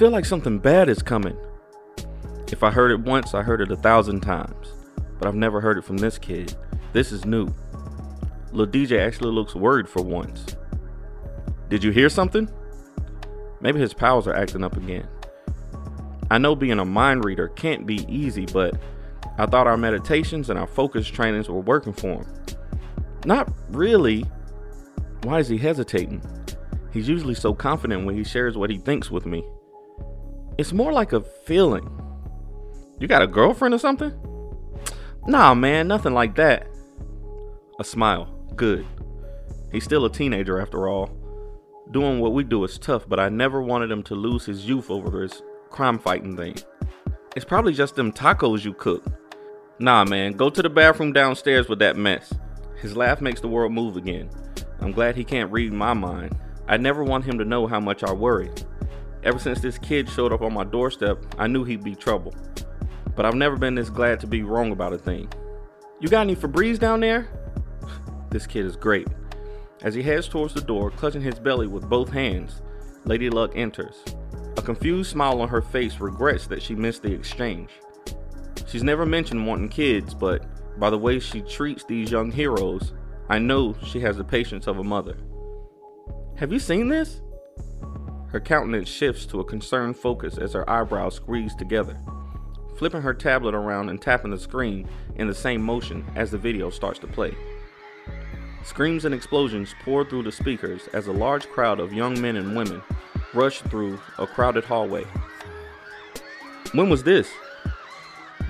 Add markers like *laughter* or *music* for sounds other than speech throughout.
feel like something bad is coming. If I heard it once, I heard it a thousand times. But I've never heard it from this kid. This is new. Lil DJ actually looks worried for once. Did you hear something? Maybe his powers are acting up again. I know being a mind reader can't be easy, but I thought our meditations and our focus trainings were working for him. Not really. Why is he hesitating? He's usually so confident when he shares what he thinks with me. It's more like a feeling. You got a girlfriend or something? Nah, man, nothing like that. A smile. Good. He's still a teenager after all. Doing what we do is tough, but I never wanted him to lose his youth over this crime fighting thing. It's probably just them tacos you cook. Nah, man, go to the bathroom downstairs with that mess. His laugh makes the world move again. I'm glad he can't read my mind. I never want him to know how much I worry. Ever since this kid showed up on my doorstep, I knew he'd be trouble. But I've never been this glad to be wrong about a thing. You got any Febreze down there? *sighs* This kid is great. As he heads towards the door, clutching his belly with both hands, Lady Luck enters. A confused smile on her face regrets that she missed the exchange. She's never mentioned wanting kids, but by the way she treats these young heroes, I know she has the patience of a mother. Have you seen this? Her countenance shifts to a concerned focus as her eyebrows squeeze together, flipping her tablet around and tapping the screen in the same motion as the video starts to play. Screams and explosions pour through the speakers as a large crowd of young men and women rush through a crowded hallway. When was this?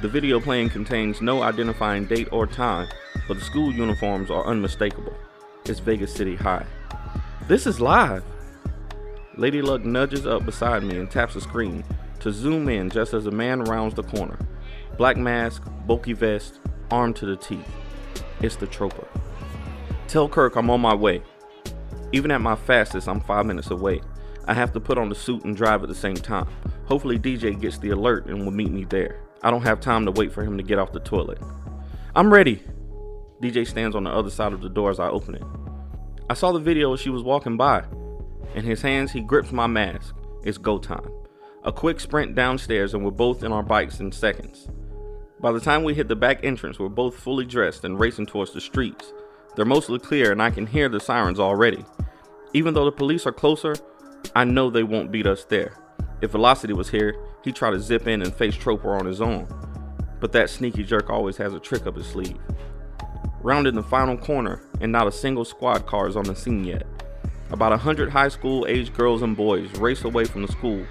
The video playing contains no identifying date or time, but the school uniforms are unmistakable. It's Vegas City High. This is live. Lady Luck nudges up beside me and taps the screen to zoom in just as a man rounds the corner. Black mask, bulky vest, armed to the teeth. It's the Troper. Tell Kirk I'm on my way. Even at my fastest, I'm five minutes away. I have to put on the suit and drive at the same time. Hopefully, DJ gets the alert and will meet me there. I don't have time to wait for him to get off the toilet. I'm ready. DJ stands on the other side of the door as I open it. I saw the video as she was walking by. In his hands, he grips my mask. It's go time. A quick sprint downstairs, and we're both in our bikes in seconds. By the time we hit the back entrance, we're both fully dressed and racing towards the streets. They're mostly clear and I can hear the sirens already. Even though the police are closer, I know they won't beat us there. If Velocity was here, he'd try to zip in and face Troper on his own. But that sneaky jerk always has a trick up his sleeve. Rounded the final corner, and not a single squad car is on the scene yet. About a hundred high school aged girls and boys race away from the school,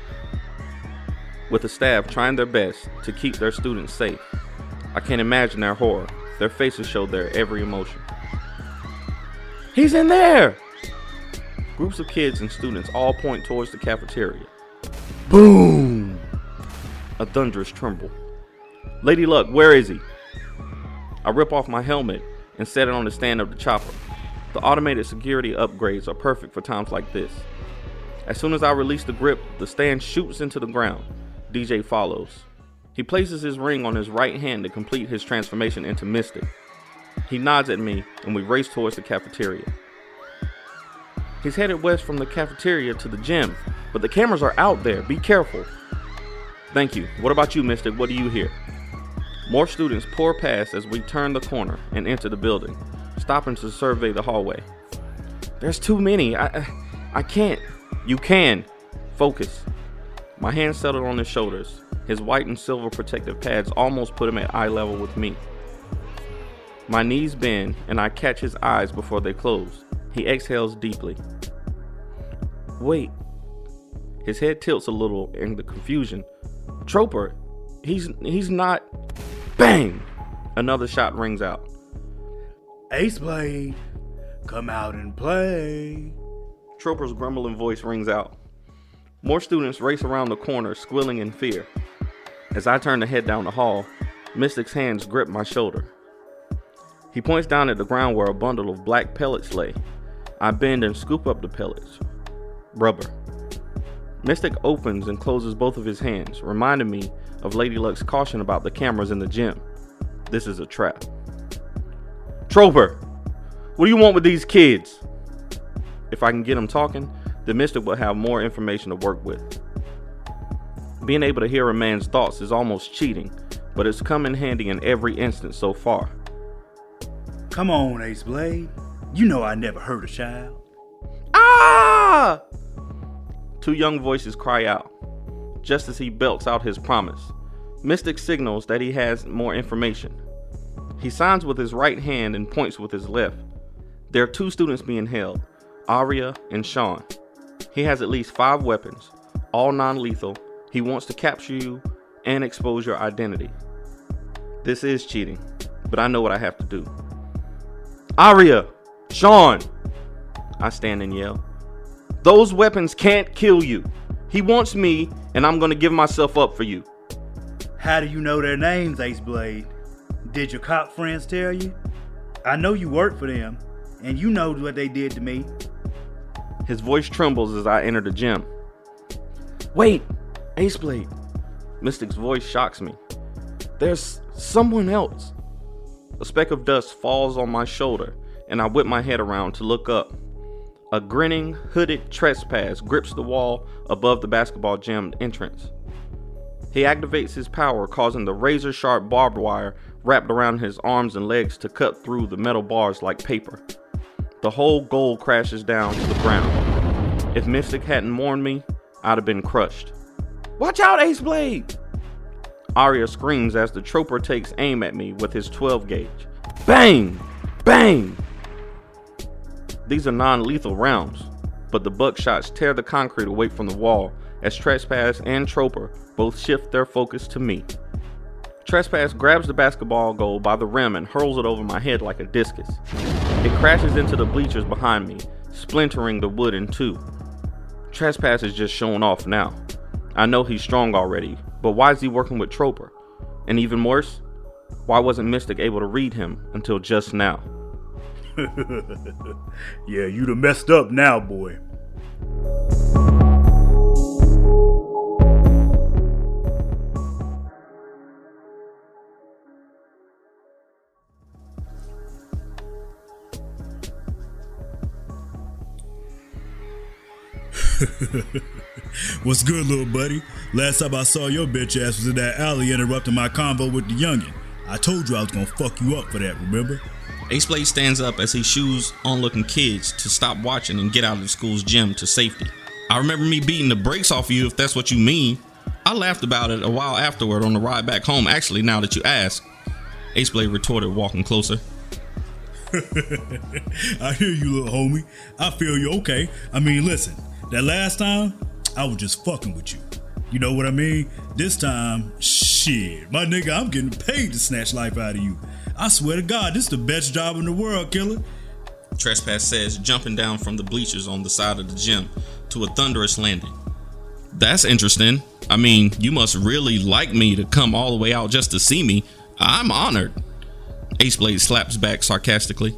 with the staff trying their best to keep their students safe. I can't imagine their horror. Their faces show their every emotion. He's in there! Groups of kids and students all point towards the cafeteria. Boom! A thunderous tremble. Lady Luck, where is he? I rip off my helmet and set it on the stand of the chopper. The automated security upgrades are perfect for times like this. As soon as I release the grip, the stand shoots into the ground. DJ follows. He places his ring on his right hand to complete his transformation into Mystic. He nods at me, and we race towards the cafeteria. He's headed west from the cafeteria to the gym, but the cameras are out there. Be careful. Thank you. What about you, Mystic? What do you hear? More students pour past as we turn the corner and enter the building, stopping to survey the hallway. There's too many. I, I, can't. You can. Focus. My hands settled on his shoulders. His white and silver protective pads almost put him at eye level with me. My knees bend, and I catch his eyes before they close. He exhales deeply. Wait. His head tilts a little in the confusion. Troper, he's he's not. Bang! Another shot rings out. Ace Blade, come out and play. Troper's grumbling voice rings out. More students race around the corner, squealing in fear. As I turn to head down the hall, Mystic's hands grip my shoulder. He points down at the ground where a bundle of black pellets lay. I bend and scoop up the pellets. Rubber. Mystic opens and closes both of his hands, reminding me of Lady Luck's caution about the cameras in the gym. This is a trap. Troper, what do you want with these kids? If I can get them talking, the Mystic will have more information to work with. Being able to hear a man's thoughts is almost cheating, but it's come in handy in every instance so far. Come on, Ace Blade. You know I never hurt a child. Ah! Two young voices cry out, just as he belts out his promise. Mystic signals that he has more information. He signs with his right hand and points with his left. There are two students being held Aria and Sean. He has at least five weapons, all non lethal. He wants to capture you and expose your identity. This is cheating, but I know what I have to do. Aria! Sean! I stand and yell. Those weapons can't kill you. He wants me, and I'm gonna give myself up for you. How do you know their names, Ace Blade? Did your cop friends tell you? I know you work for them, and you know what they did to me. His voice trembles as I enter the gym. Wait, Ace Blade. Mystic's voice shocks me. There's someone else. A speck of dust falls on my shoulder, and I whip my head around to look up. A grinning, hooded trespass grips the wall above the basketball gym entrance. He activates his power, causing the razor sharp barbed wire wrapped around his arms and legs to cut through the metal bars like paper. The whole goal crashes down to the ground. If Mystic hadn't warned me, I'd have been crushed. Watch out, Ace Blade! Aria screams as the trooper takes aim at me with his 12 gauge. Bang! Bang! These are non lethal rounds, but the buckshots tear the concrete away from the wall as Trespass and Trooper both shift their focus to me. Trespass grabs the basketball goal by the rim and hurls it over my head like a discus. It crashes into the bleachers behind me, splintering the wood in two. Trespass is just showing off now. I know he's strong already, but why is he working with Trooper? And even worse, why wasn't Mystic able to read him until just now? *laughs* yeah, you done messed up now, boy. *laughs* What's good, little buddy? Last time I saw your bitch ass was in that alley interrupting my convo with the youngin'. I told you I was gonna fuck you up for that, remember? Ace Blade stands up as he shoos onlooking kids to stop watching and get out of the school's gym to safety. I remember me beating the brakes off of you if that's what you mean. I laughed about it a while afterward on the ride back home, actually, now that you ask. Ace Blade retorted, walking closer. *laughs* I hear you, little homie. I feel you okay. I mean, listen, that last time, I was just fucking with you. You know what I mean? This time, shit, my nigga, I'm getting paid to snatch life out of you. I swear to God, this is the best job in the world, killer. Trespass says, jumping down from the bleachers on the side of the gym to a thunderous landing. That's interesting. I mean, you must really like me to come all the way out just to see me. I'm honored. Ace Blade slaps back sarcastically.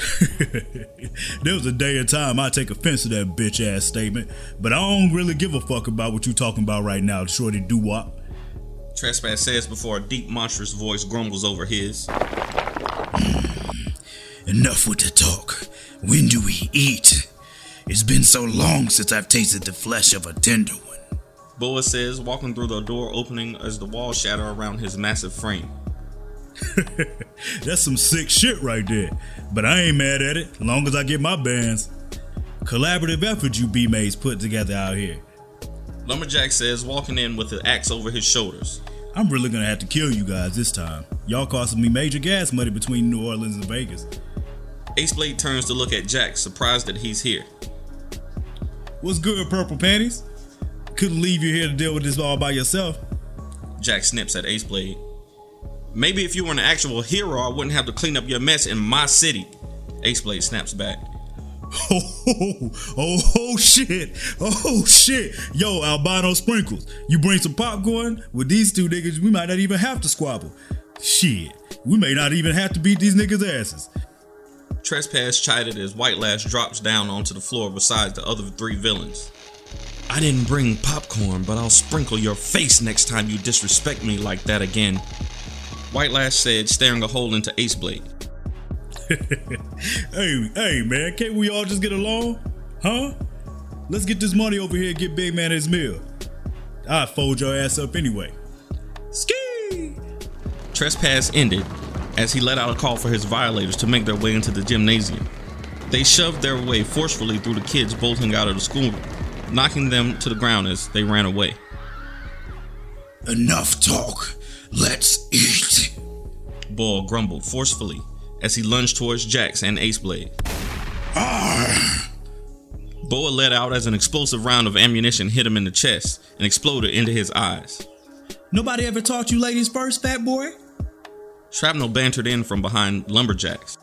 *laughs* there was a day and time I take offense to that bitch ass statement, but I don't really give a fuck about what you're talking about right now, shorty doo wop. Trespass says before a deep, monstrous voice grumbles over his. *sighs* Enough with the talk. When do we eat? It's been so long since I've tasted the flesh of a tender one. Boa says, walking through the door opening as the walls shatter around his massive frame. *laughs* That's some sick shit right there. But I ain't mad at it, long as I get my bands. Collaborative effort you B-Mays put together out here. Lumberjack says, walking in with the axe over his shoulders. I'm really gonna have to kill you guys this time. Y'all costing me major gas money between New Orleans and Vegas. Ace Blade turns to look at Jack, surprised that he's here. What's good, Purple Panties? Couldn't leave you here to deal with this all by yourself. Jack snips at Ace Blade. Maybe if you were an actual hero, I wouldn't have to clean up your mess in my city. Ace Blade snaps back. Oh, *laughs* oh, oh, oh, shit. Oh, shit. Yo, Albino Sprinkles, you bring some popcorn? With these two niggas, we might not even have to squabble. Shit, we may not even have to beat these niggas' asses. Trespass chided as White Lash drops down onto the floor beside the other three villains. I didn't bring popcorn, but I'll sprinkle your face next time you disrespect me like that again. White Lash said, staring a hole into Ace Blade. *laughs* hey, hey, man, can't we all just get along? Huh? Let's get this money over here and get Big Man his meal. I'd fold your ass up anyway. Ski! Trespass ended as he let out a call for his violators to make their way into the gymnasium. They shoved their way forcefully through the kids bolting out of the school, knocking them to the ground as they ran away. Enough talk. Let's eat. Boa grumbled forcefully as he lunged towards Jax and Ace Blade. Ah. Boa let out as an explosive round of ammunition hit him in the chest and exploded into his eyes. Nobody ever taught you ladies first, fat boy? Shrapnel bantered in from behind lumberjacks.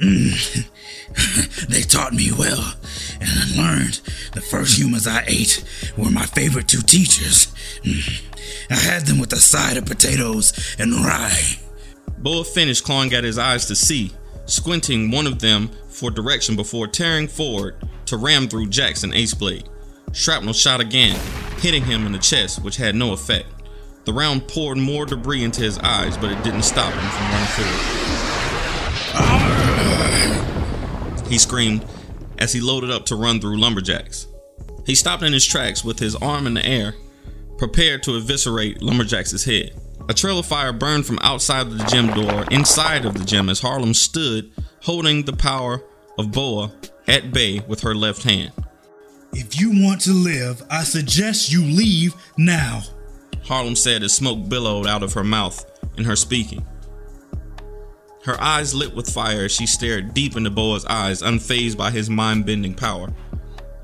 *laughs* They taught me well, and I learned the first humans I ate were my favorite two teachers. Mm. I had them with a side of potatoes and rye. Boa finished clawing at his eyes to see, squinting one of them for direction before tearing forward to ram through Jackson Ace Blade. Shrapnel shot again, hitting him in the chest, which had no effect. The round poured more debris into his eyes, but it didn't stop him from running forward. He screamed as he loaded up to run through lumberjacks. He stopped in his tracks with his arm in the air, prepared to eviscerate lumberjacks' head. A trail of fire burned from outside of the gym door inside of the gym as Harlem stood holding the power of Boa at bay with her left hand. If you want to live, I suggest you leave now. Harlem said as smoke billowed out of her mouth in her speaking. Her eyes lit with fire as she stared deep into Boa's eyes, unfazed by his mind bending power.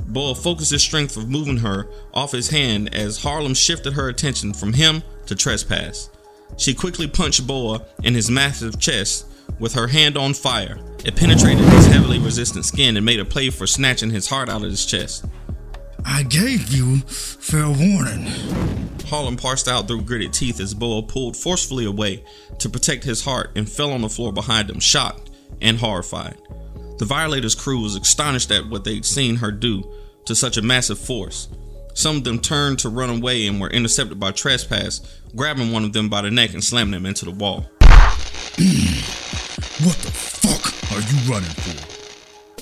Boa focused his strength of moving her off his hand as Harlem shifted her attention from him to Trespass. She quickly punched Boa in his massive chest with her hand on fire. It penetrated his heavily resistant skin and made a play for snatching his heart out of his chest. I gave you fair warning. Harlem parsed out through gritted teeth as Boa pulled forcefully away to protect his heart and fell on the floor behind him, shocked and horrified. The Violator's crew was astonished at what they'd seen her do to such a massive force. Some of them turned to run away and were intercepted by Trespass, grabbing one of them by the neck and slamming him into the wall. *clears throat* What the fuck are you running for?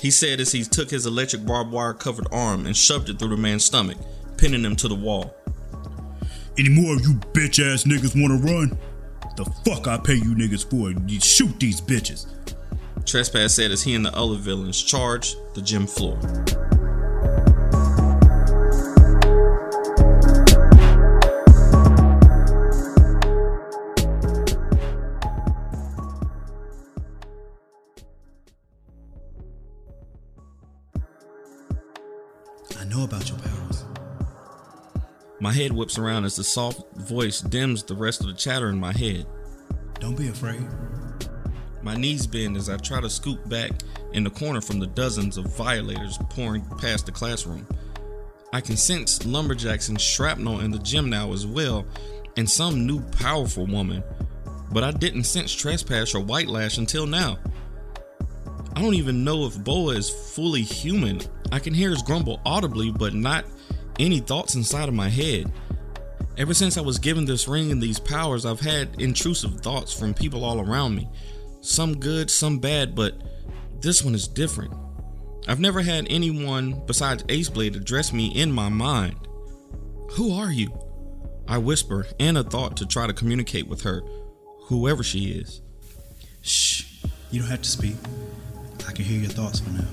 He said as he took his electric barbed wire covered arm and shoved it through the man's stomach, pinning him to the wall. Any more of you bitch ass niggas wanna run? The fuck I pay you niggas for? You shoot these bitches. Trespass said as he and the other villains charged the gym floor. Know about your powers. My head whips around as the soft voice dims the rest of the chatter in my head. Don't be afraid. My knees bend as I try to scoop back in the corner from the dozens of violators pouring past the classroom. I can sense lumberjacks and shrapnel in the gym now as well, and some new powerful woman, but I didn't sense trespass or white lash until now. I don't even know if Boa is fully human. I can hear his grumble audibly, but not any thoughts inside of my head. Ever since I was given this ring and these powers, I've had intrusive thoughts from people all around me. Some good, some bad, but this one is different. I've never had anyone besides Ace Blade address me in my mind. Who are you? I whisper and a thought to try to communicate with her, whoever she is. Shh. You don't have to speak. I can hear your thoughts for now.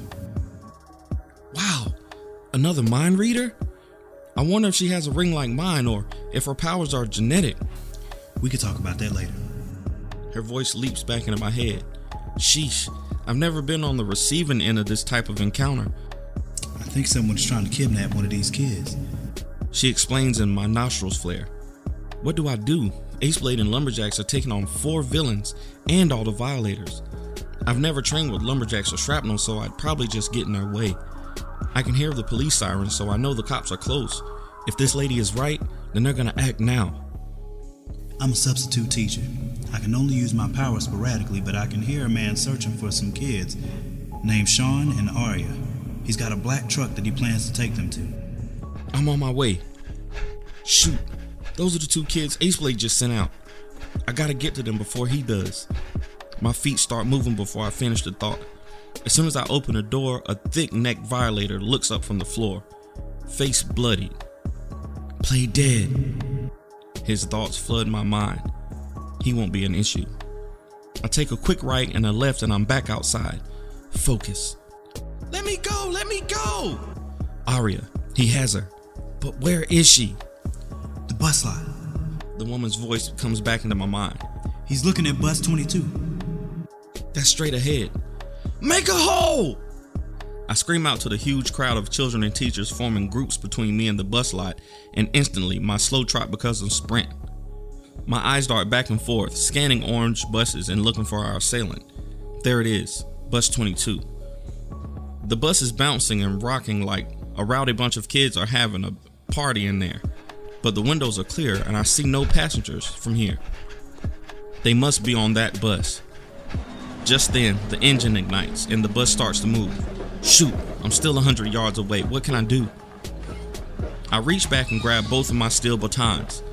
Wow, another mind reader? I wonder if she has a ring like mine or if her powers are genetic. We could talk about that later. Her voice leaps back into my head. Sheesh, I've never been on the receiving end of this type of encounter. I think someone's trying to kidnap one of these kids. She explains and my nostrils flare. What do I do? Ace Blade and Lumberjacks are taking on four villains and all the violators. I've never trained with Lumberjacks or Shrapnel, so I'd probably just get in their way. I can hear the police sirens, so I know the cops are close. If this lady is right, then they're gonna act now. I'm a substitute teacher. I can only use my powers sporadically, but I can hear a man searching for some kids named Sean and Aria. He's got a black truck that he plans to take them to. I'm on my way. Shoot, those are the two kids Ace Blade just sent out. I gotta get to them before he does. My feet start moving before I finish the thought. As soon as I open the door, a thick necked violator looks up from the floor, face bloodied. Play dead. His thoughts flood my mind. He won't be an issue. I take a quick right and a left, and I'm back outside. Focus. Let me go! Let me go! Aria, he has her. But where is she? The bus lot. The woman's voice comes back into my mind. He's looking at bus 22. That's straight ahead. Make a hole! I scream out to the huge crowd of children and teachers forming groups between me and the bus lot, and instantly my slow trot becomes a sprint. My eyes dart back and forth, scanning orange buses and looking for our assailant. There it is, bus 22. The bus is bouncing and rocking like a rowdy bunch of kids are having a party in there, but the windows are clear and I see no passengers from here. They must be on that bus. Just then, the engine ignites and the bus starts to move. Shoot, I'm still 100 yards away. What can I do? I reach back and grab both of my steel batons.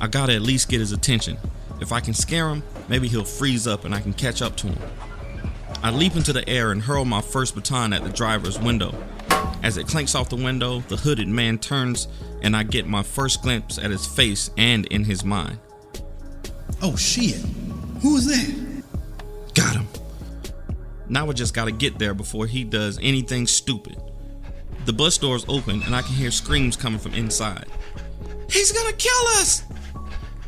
I gotta at least get his attention. If I can scare him, maybe he'll freeze up and I can catch up to him. I leap into the air and hurl my first baton at the driver's window. As it clanks off the window, the hooded man turns and I get my first glimpse at his face and in his mind. Oh shit. Who is that? Got him. Now I just gotta get there before he does anything stupid. The bus doors open and I can hear screams coming from inside. He's gonna kill us!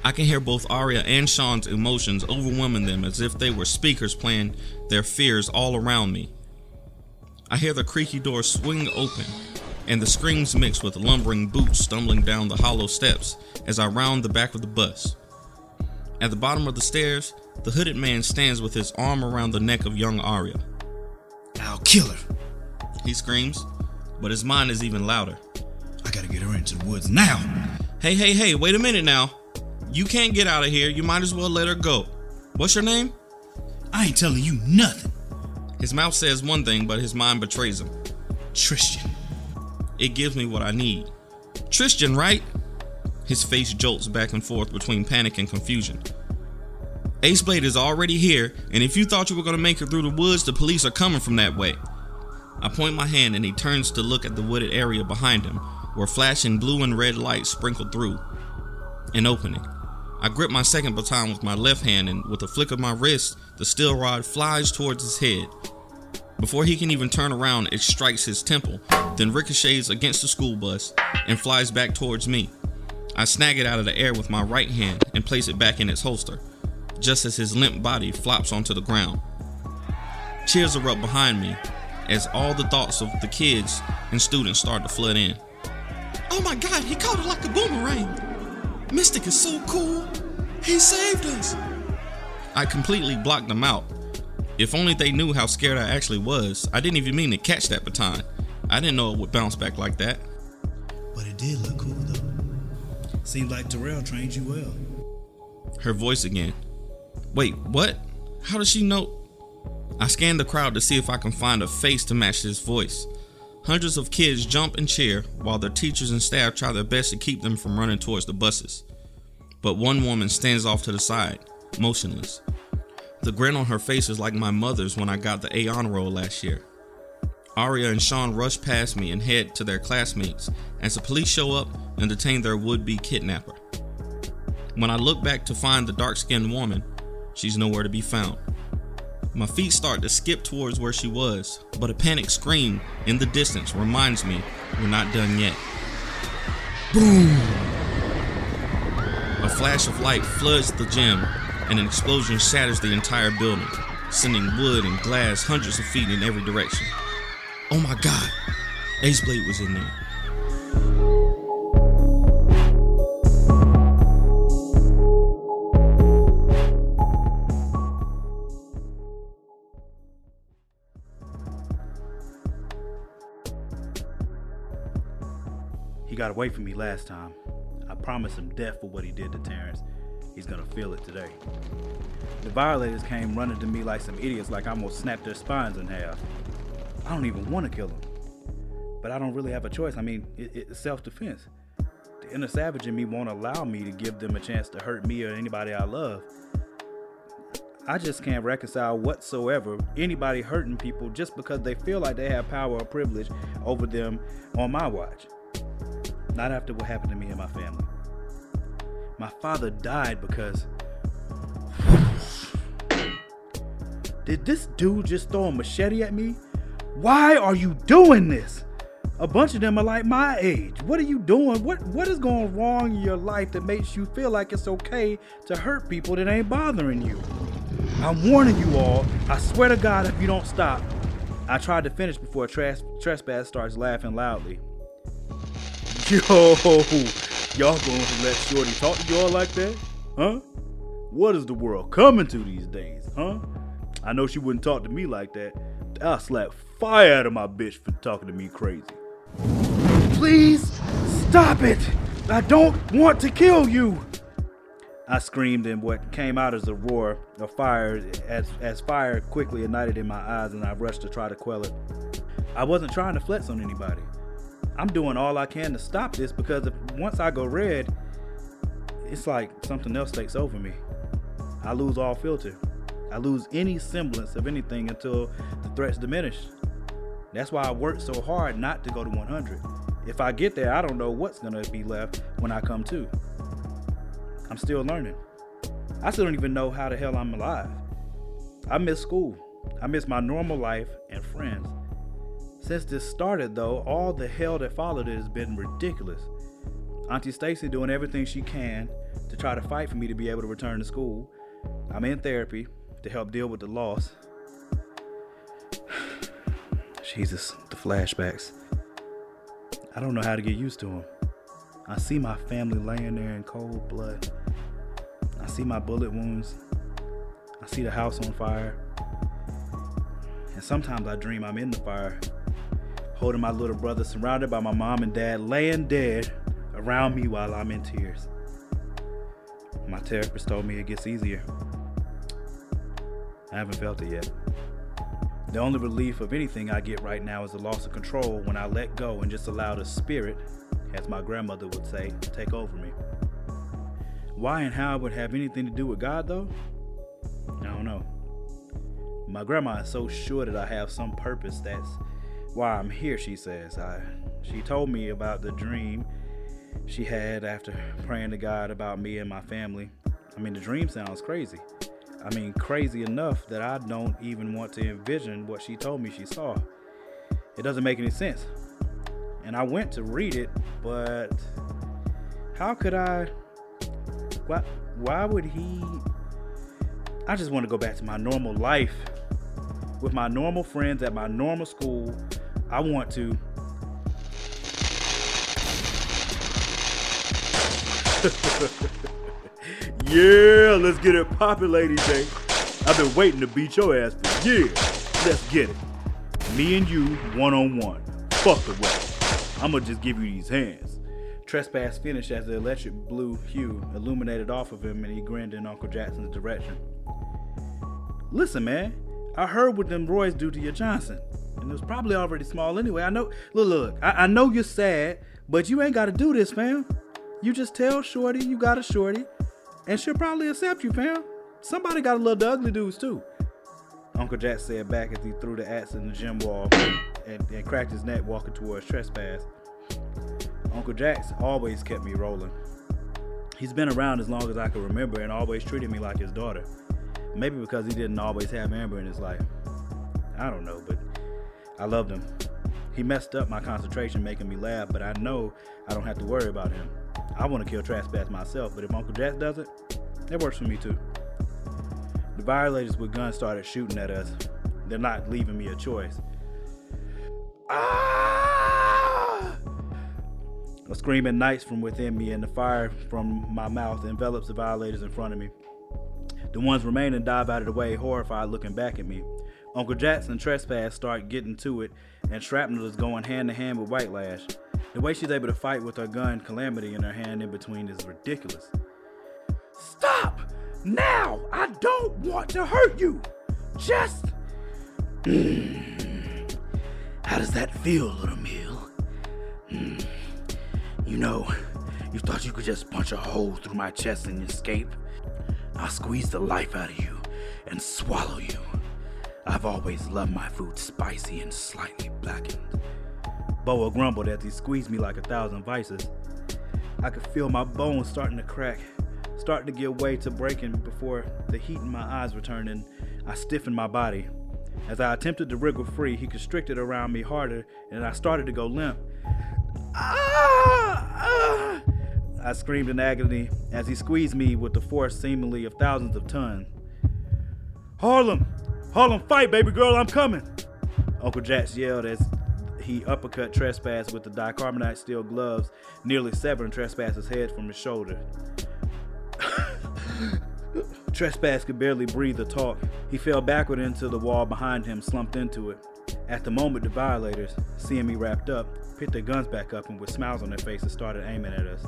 I can hear both Aria and Sean's emotions overwhelming them as if they were speakers playing their fears all around me. I hear the creaky door swing open and the screams mix with lumbering boots stumbling down the hollow steps as I round the back of the bus. At the bottom of the stairs, the hooded man stands with his arm around the neck of young Aria. I'll kill her. He screams, but his mind is even louder. I gotta get her into the woods now. Hey, hey, hey, wait a minute now. You can't get out of here. You might as well let her go. What's your name? I ain't telling you nothing. His mouth says one thing, but his mind betrays him. Tristan. It gives me what I need. Tristan, right? His face jolts back and forth between panic and confusion. Ace Blade is already here, and if you thought you were going to make it through the woods, the police are coming from that way. I point my hand and he turns to look at the wooded area behind him, where flashing blue and red lights sprinkled through. An opening. I grip my second baton with my left hand, and with a flick of my wrist, the steel rod flies towards his head. Before he can even turn around, it strikes his temple, then ricochets against the school bus and flies back towards me. I snag it out of the air with my right hand and place it back in its holster, just as his limp body flops onto the ground. Cheers erupt behind me as all the thoughts of the kids and students start to flood in. Oh my god, he caught it like a boomerang! Mystic is so cool! He saved us! I completely blocked them out. If only they knew how scared I actually was. I didn't even mean to catch that baton. I didn't know it would bounce back like that. But it did look cool though. Seems like Terrell trained you well. Her voice again. Wait, what? How does she know? I scan the crowd to see if I can find a face to match this voice. Hundreds of kids jump and cheer while their teachers and staff try their best to keep them from running towards the buses. But one woman stands off to the side, motionless. The grin on her face is like my mother's when I got the A honor roll last year. Aria and Sean rush past me and head to their classmates as the police show up and detain their would be kidnapper. When I look back to find the dark skinned woman, she's nowhere to be found. My feet start to skip towards where she was, but a panic scream in the distance reminds me we're not done yet. Boom! A flash of light floods the gym, and an explosion shatters the entire building, sending wood and glass hundreds of feet in every direction. Oh my god, Ace Blade was in there. He got away from me last time. I promised him death for what he did to Terrence. He's gonna feel it today. The violators came running to me like some idiots, like I'm gonna snap their spines in half. I don't even want to kill them, but I don't really have a choice. I mean, it, it's self-defense. The inner savage in me won't allow me to give them a chance to hurt me or anybody I love. I just can't reconcile whatsoever anybody hurting people just because they feel like they have power or privilege over them on my watch. Not after what happened to me and my family. My father died because. *sighs* Did this dude just throw a machete at me? Why are you doing this? A bunch of them are like my age. What are you doing? What what is going wrong in your life that makes you feel like it's okay to hurt people that ain't bothering you? I'm warning you all. I swear to God, if you don't stop. I tried to finish before Tres- Trespass starts laughing loudly. Yo, y'all going to let Shorty talk to y'all like that? Huh? What is the world coming to these days, huh? I know she wouldn't talk to me like that. I'll slap fire out of my bitch for talking to me crazy. Please stop it! I don't want to kill you! I screamed, and what came out as a roar of fire as, as fire quickly ignited in my eyes, and I rushed to try to quell it. I wasn't trying to flex on anybody. I'm doing all I can to stop this because if once I go red, it's like something else takes over me. I lose all filter. I lose any semblance of anything until the threats diminish. That's why I work so hard not to go to 100. If I get there, I don't know what's gonna be left when I come to. I'm still learning. I still don't even know how the hell I'm alive. I miss school. I miss my normal life and friends. Since this started, though, all the hell that followed it has been ridiculous. Auntie Stacy doing everything she can to try to fight for me to be able to return to school. I'm in therapy to help deal with the loss. *sighs* Jesus, the flashbacks. I don't know how to get used to them. I see my family laying there in cold blood. I see my bullet wounds. I see the house on fire. And sometimes I dream I'm in the fire, holding my little brother, surrounded by my mom and dad, laying dead around me while I'm in tears. My therapist told me it gets easier. I haven't felt it yet. The only relief of anything I get right now is the loss of control when I let go and just allow the spirit, as my grandmother would say, take over me. Why and how it would have anything to do with God, though? I don't know. My grandma is so sure that I have some purpose. That's why I'm here, she says. I, she told me about the dream she had after praying to God about me and my family. I mean, the dream sounds crazy. I mean, crazy enough that I don't even want to envision what she told me she saw. It doesn't make any sense. And I went to read it, but how could I? Why, why would he? I just want to go back to my normal life with my normal friends at my normal school. I want to. *laughs* yeah, let's get it poppin', Lady. I've been waiting to beat your ass for years. Let's get it. Me and you, one on one. Fuck the rest. I'ma just give you these hands. Trespass finished as the electric blue hue illuminated off of him and he grinned in Uncle Jackson's direction. Listen, man, I heard what them Roys do to your Johnson. And it was probably already small anyway. I know, look, look, I, I know you're sad, but you ain't gotta do this, fam. You just tell Shorty you got a Shorty, and she'll probably accept you, fam. Somebody got to love the ugly dudes too. Uncle Jack said back as he threw the axe in the gym wall and, and cracked his neck walking towards trespass. Uncle Jack's always kept me rolling. He's been around as long as I can remember and always treated me like his daughter. Maybe because he didn't always have Amber in his life. I don't know, but I loved him. He messed up my concentration, making me laugh, but I know I don't have to worry about him. I want to kill Trespass myself, but if Uncle Jack does it, that works for me too. The violators with guns started shooting at us. They're not leaving me a choice. Ah! A screaming ignites from within me, and the fire from my mouth envelops the violators in front of me. The ones remaining dive out of the way, horrified, looking back at me. Uncle Jackson Trespass start getting to it, and Shrapnel is going hand to hand with White Lash. The way she's able to fight with her gun, Calamity in her hand in between, is ridiculous. Stop! Now! I don't want to hurt you! Just. *clears throat* How does that feel, little Mill? Hmm. *clears throat* You know, you thought you could just punch a hole through my chest and escape? I'll squeeze the life out of you and swallow you. I've always loved my food spicy and slightly blackened. Boa grumbled as he squeezed me like a thousand vices. I could feel my bones starting to crack, starting to give way to breaking before the heat in my eyes returned and I stiffened my body. As I attempted to wriggle free, he constricted around me harder and I started to go limp. Ah! ah! I screamed in agony as he squeezed me with the force seemingly of thousands of tons. Harlem! Harlem, fight, baby girl, I'm coming! Uncle Jax yelled as he uppercut Trespass with the dicarbonate steel gloves, nearly severing Trespass's head from his shoulder. *laughs* Trespass could barely breathe or talk. He fell backward into the wall behind him, slumped into it. At the moment, the violators, seeing me wrapped up, picked their guns back up and with smiles on their faces started aiming at us.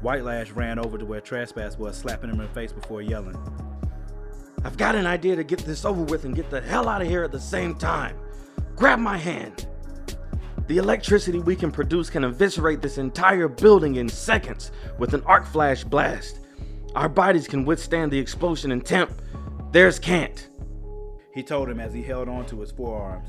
White Lash ran over to where Trespass was, slapping him in the face before yelling. I've got an idea to get this over with and get the hell out of here at the same time. Grab my hand. The electricity we can produce can eviscerate this entire building in seconds with an arc flash blast. Our bodies can withstand the explosion and temp. Theirs can't. He told him as he held onto his forearms.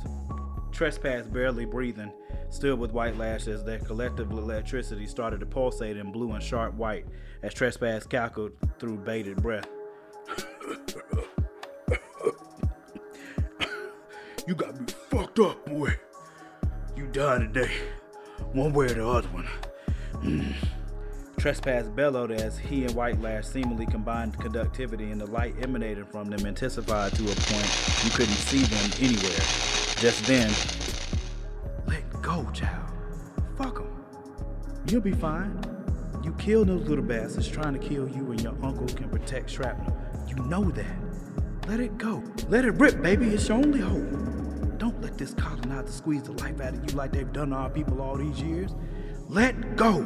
Trespass, barely breathing, stood with White Lash as their collective electricity started to pulsate in blue and sharp white as Trespass cackled through bated breath. *coughs* you got me fucked up, boy. You done today, one way or the other one. Mm. Trespass bellowed as he and White Lash seemingly combined conductivity, and the light emanating from them intensified to a point you couldn't see them anywhere. Just then, let go, child. Fuck them. You'll be fine. You killed those little bastards trying to kill you, and your uncle can protect Shrapnel. You know that. Let it go. Let it rip, baby. It's your only hope. Let this colonizer squeeze the life out of you like they've done our people all these years. Let go.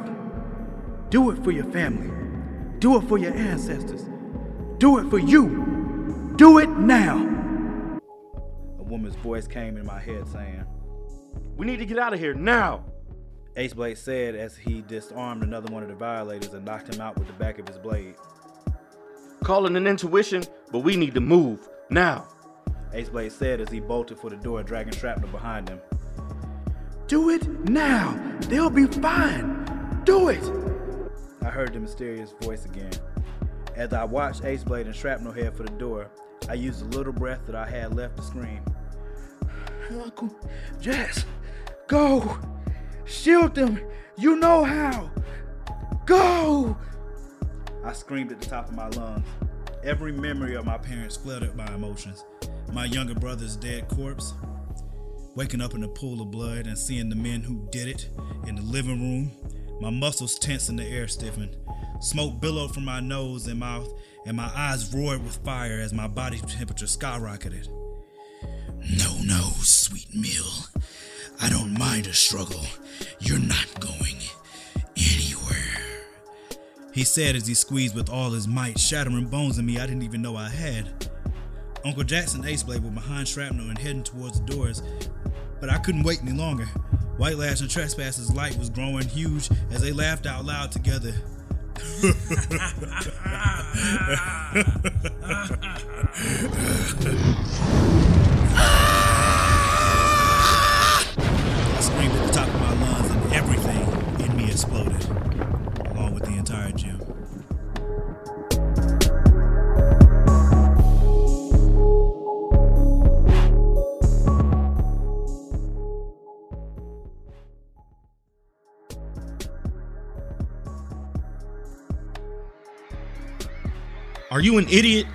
Do it for your family. Do it for your ancestors. Do it for you. Do it now. A woman's voice came in my head saying, We need to get out of here now. Ace Blade said as he disarmed another one of the violators and knocked him out with the back of his blade. Calling an intuition, but we need to move now. Ace Blade said as he bolted for the door, dragging Shrapnel behind him. Do it now! They'll be fine! Do it! I heard the mysterious voice again. As I watched Ace Blade and Shrapnel head for the door, I used the little breath that I had left to scream. Uncle Jess, go! Shield them! You know how! Go! I screamed at the top of my lungs. Every memory of my parents flooded my emotions. My younger brother's dead corpse, waking up in a pool of blood and seeing the men who did it in the living room, my muscles tense and the air stiffened. Smoke billowed from my nose and mouth, and my eyes roared with fire as my body temperature skyrocketed. No, no, sweet meal. I don't mind a struggle. You're not going anywhere. He said as he squeezed with all his might, shattering bones in me I didn't even know I had. Uncle Jackson and Ace Blade were behind Shrapnel and heading towards the doors, but I couldn't wait any longer. White Lash and Trespasser's light was growing huge as they laughed out loud together. I screamed at the top of my lungs and everything in me exploded, along with the entire gym. Are you an idiot?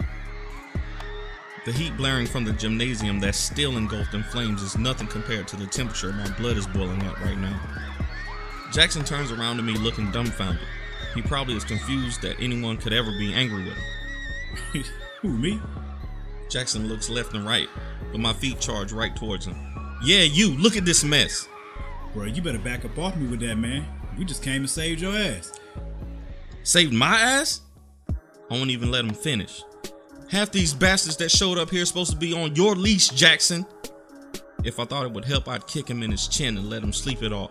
The heat blaring from the gymnasium that's still engulfed in flames is nothing compared to the temperature my blood is boiling at right now. Jackson turns around to me looking dumbfounded. He probably is confused that anyone could ever be angry with him. *laughs* Who, me? Jackson looks left and right, but my feet charge right towards him. Yeah, you, look at this mess. Bro, you better back up off me with that, man. We just came and saved your ass. Saved my ass? I won't even let him finish. Half these bastards that showed up here supposed to be on your leash, Jackson. If I thought it would help, I'd kick him in his chin and let him sleep it off.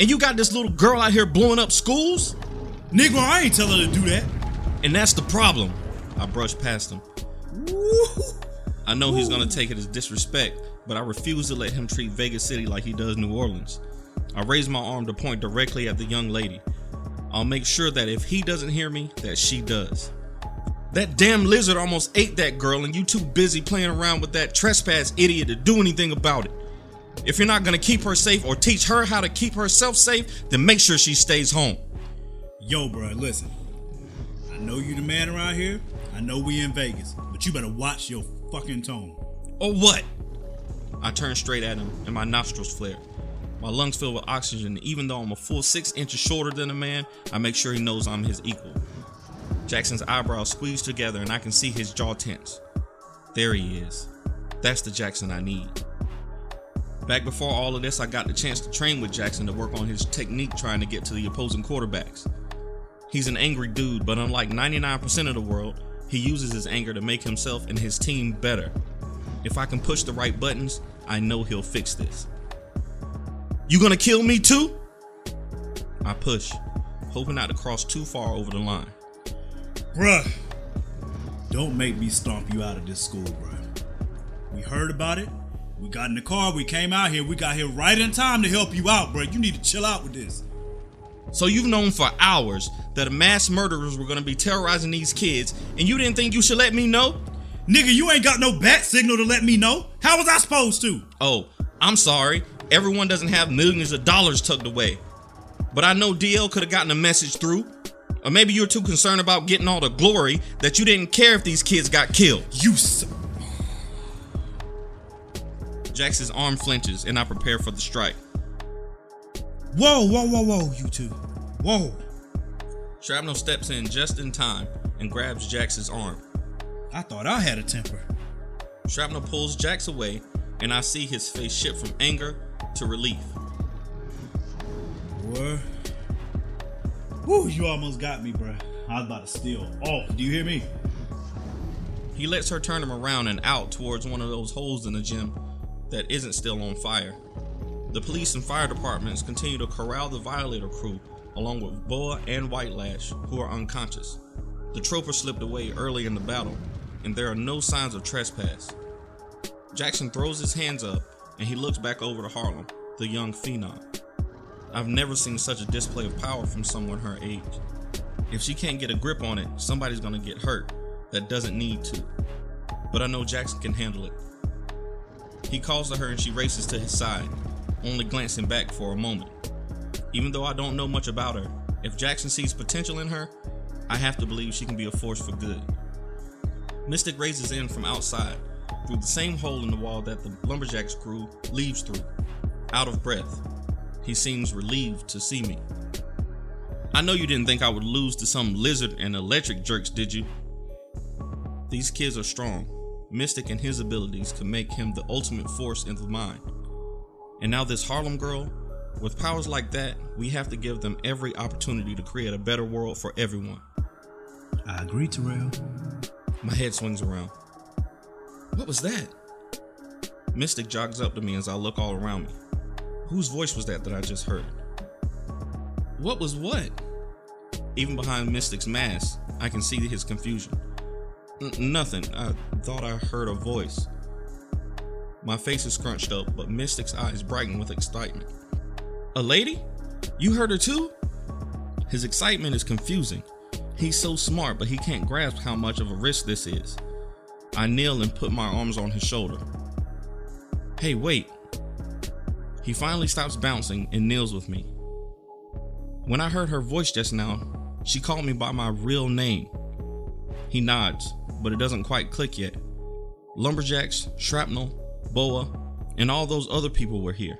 And you got this little girl out here blowing up schools? Negro, I ain't tell her to do that. And that's the problem. I brushed past him. I know he's gonna take it as disrespect, but I refuse to let him treat Vegas City like he does New Orleans. I raise my arm to point directly at the young lady. I'll make sure that if he doesn't hear me, that she does. That damn lizard almost ate that girl, and you too busy playing around with that trespass idiot to do anything about it. If you're not gonna keep her safe or teach her how to keep herself safe, then make sure she stays home. Yo, bro, listen. I know you the man around here. I know we in Vegas, but you better watch your fucking tone. Or what? I turned straight at him, and my nostrils flare. My lungs fill with oxygen, even though I'm a full six inches shorter than the man, I make sure he knows I'm his equal. Jackson's eyebrows squeeze together, and I can see his jaw tense. There he is. That's the Jackson I need. Back before all of this, I got the chance to train with Jackson to work on his technique trying to get to the opposing quarterbacks. He's an angry dude, but unlike 99% of the world, he uses his anger to make himself and his team better. If I can push the right buttons, I know he'll fix this. You gonna kill me too? I push, hoping not to cross too far over the line. Bruh, don't make me stomp you out of this school, bruh. We heard about it. We got in the car. We came out here. We got here right in time to help you out, bruh. You need to chill out with this. So you've known for hours that a mass murderers were gonna be terrorizing these kids, and you didn't think you should let me know? Nigga, you ain't got no bat signal to let me know. How was I supposed to? Oh, I'm sorry. Everyone doesn't have millions of dollars tucked away. But I know DL could have gotten a message through. Or maybe you're too concerned about getting all the glory that you didn't care if these kids got killed. You. S- Jax's arm flinches, and I prepare for the strike. whoa, whoa, whoa, whoa, you two. Whoa. Shrapnel steps in just in time and grabs Jax's arm. I thought I had a temper. Shrapnel pulls Jax away, and I see his face shift from anger to relief. Boy. Woo, you almost got me, bruh. I was about to steal Oh, Do you hear me? He lets her turn him around and out towards one of those holes in the gym that isn't still on fire. The police and fire departments continue to corral the Violator crew, along with Boa and White Lash, who are unconscious. The trooper slipped away early in the battle, and there are no signs of trespass. Jackson throws his hands up and he looks back over to Harlem, the young phenom. I've never seen such a display of power from someone her age. If she can't get a grip on it, somebody's gonna get hurt that doesn't need to. But I know Jackson can handle it. He calls to her and she races to his side, only glancing back for a moment. Even though I don't know much about her, if Jackson sees potential in her, I have to believe she can be a force for good. Mystic raises in from outside, through the same hole in the wall that the Lumberjacks crew leaves through. Out of breath, he seems relieved to see me. I know you didn't think I would lose to some lizard and electric jerks, did you? These kids are strong. Mystic and his abilities can make him the ultimate force in the mind. And now, this Harlem girl, with powers like that, we have to give them every opportunity to create a better world for everyone. I agree, Terrell. My head swings around. What was that? Mystic jogs up to me as I look all around me. Whose voice was that that I just heard? What was what? Even behind Mystic's mask, I can see his confusion. N- nothing. I thought I heard a voice. My face is crunched up, but Mystic's eyes brighten with excitement. A lady? You heard her too? His excitement is confusing. He's so smart, but he can't grasp how much of a risk this is. I kneel and put my arms on his shoulder. Hey, wait. He finally stops bouncing and kneels with me. When I heard her voice just now, she called me by my real name. He nods, but it doesn't quite click yet. Lumberjacks, Shrapnel, Boa, and all those other people were here.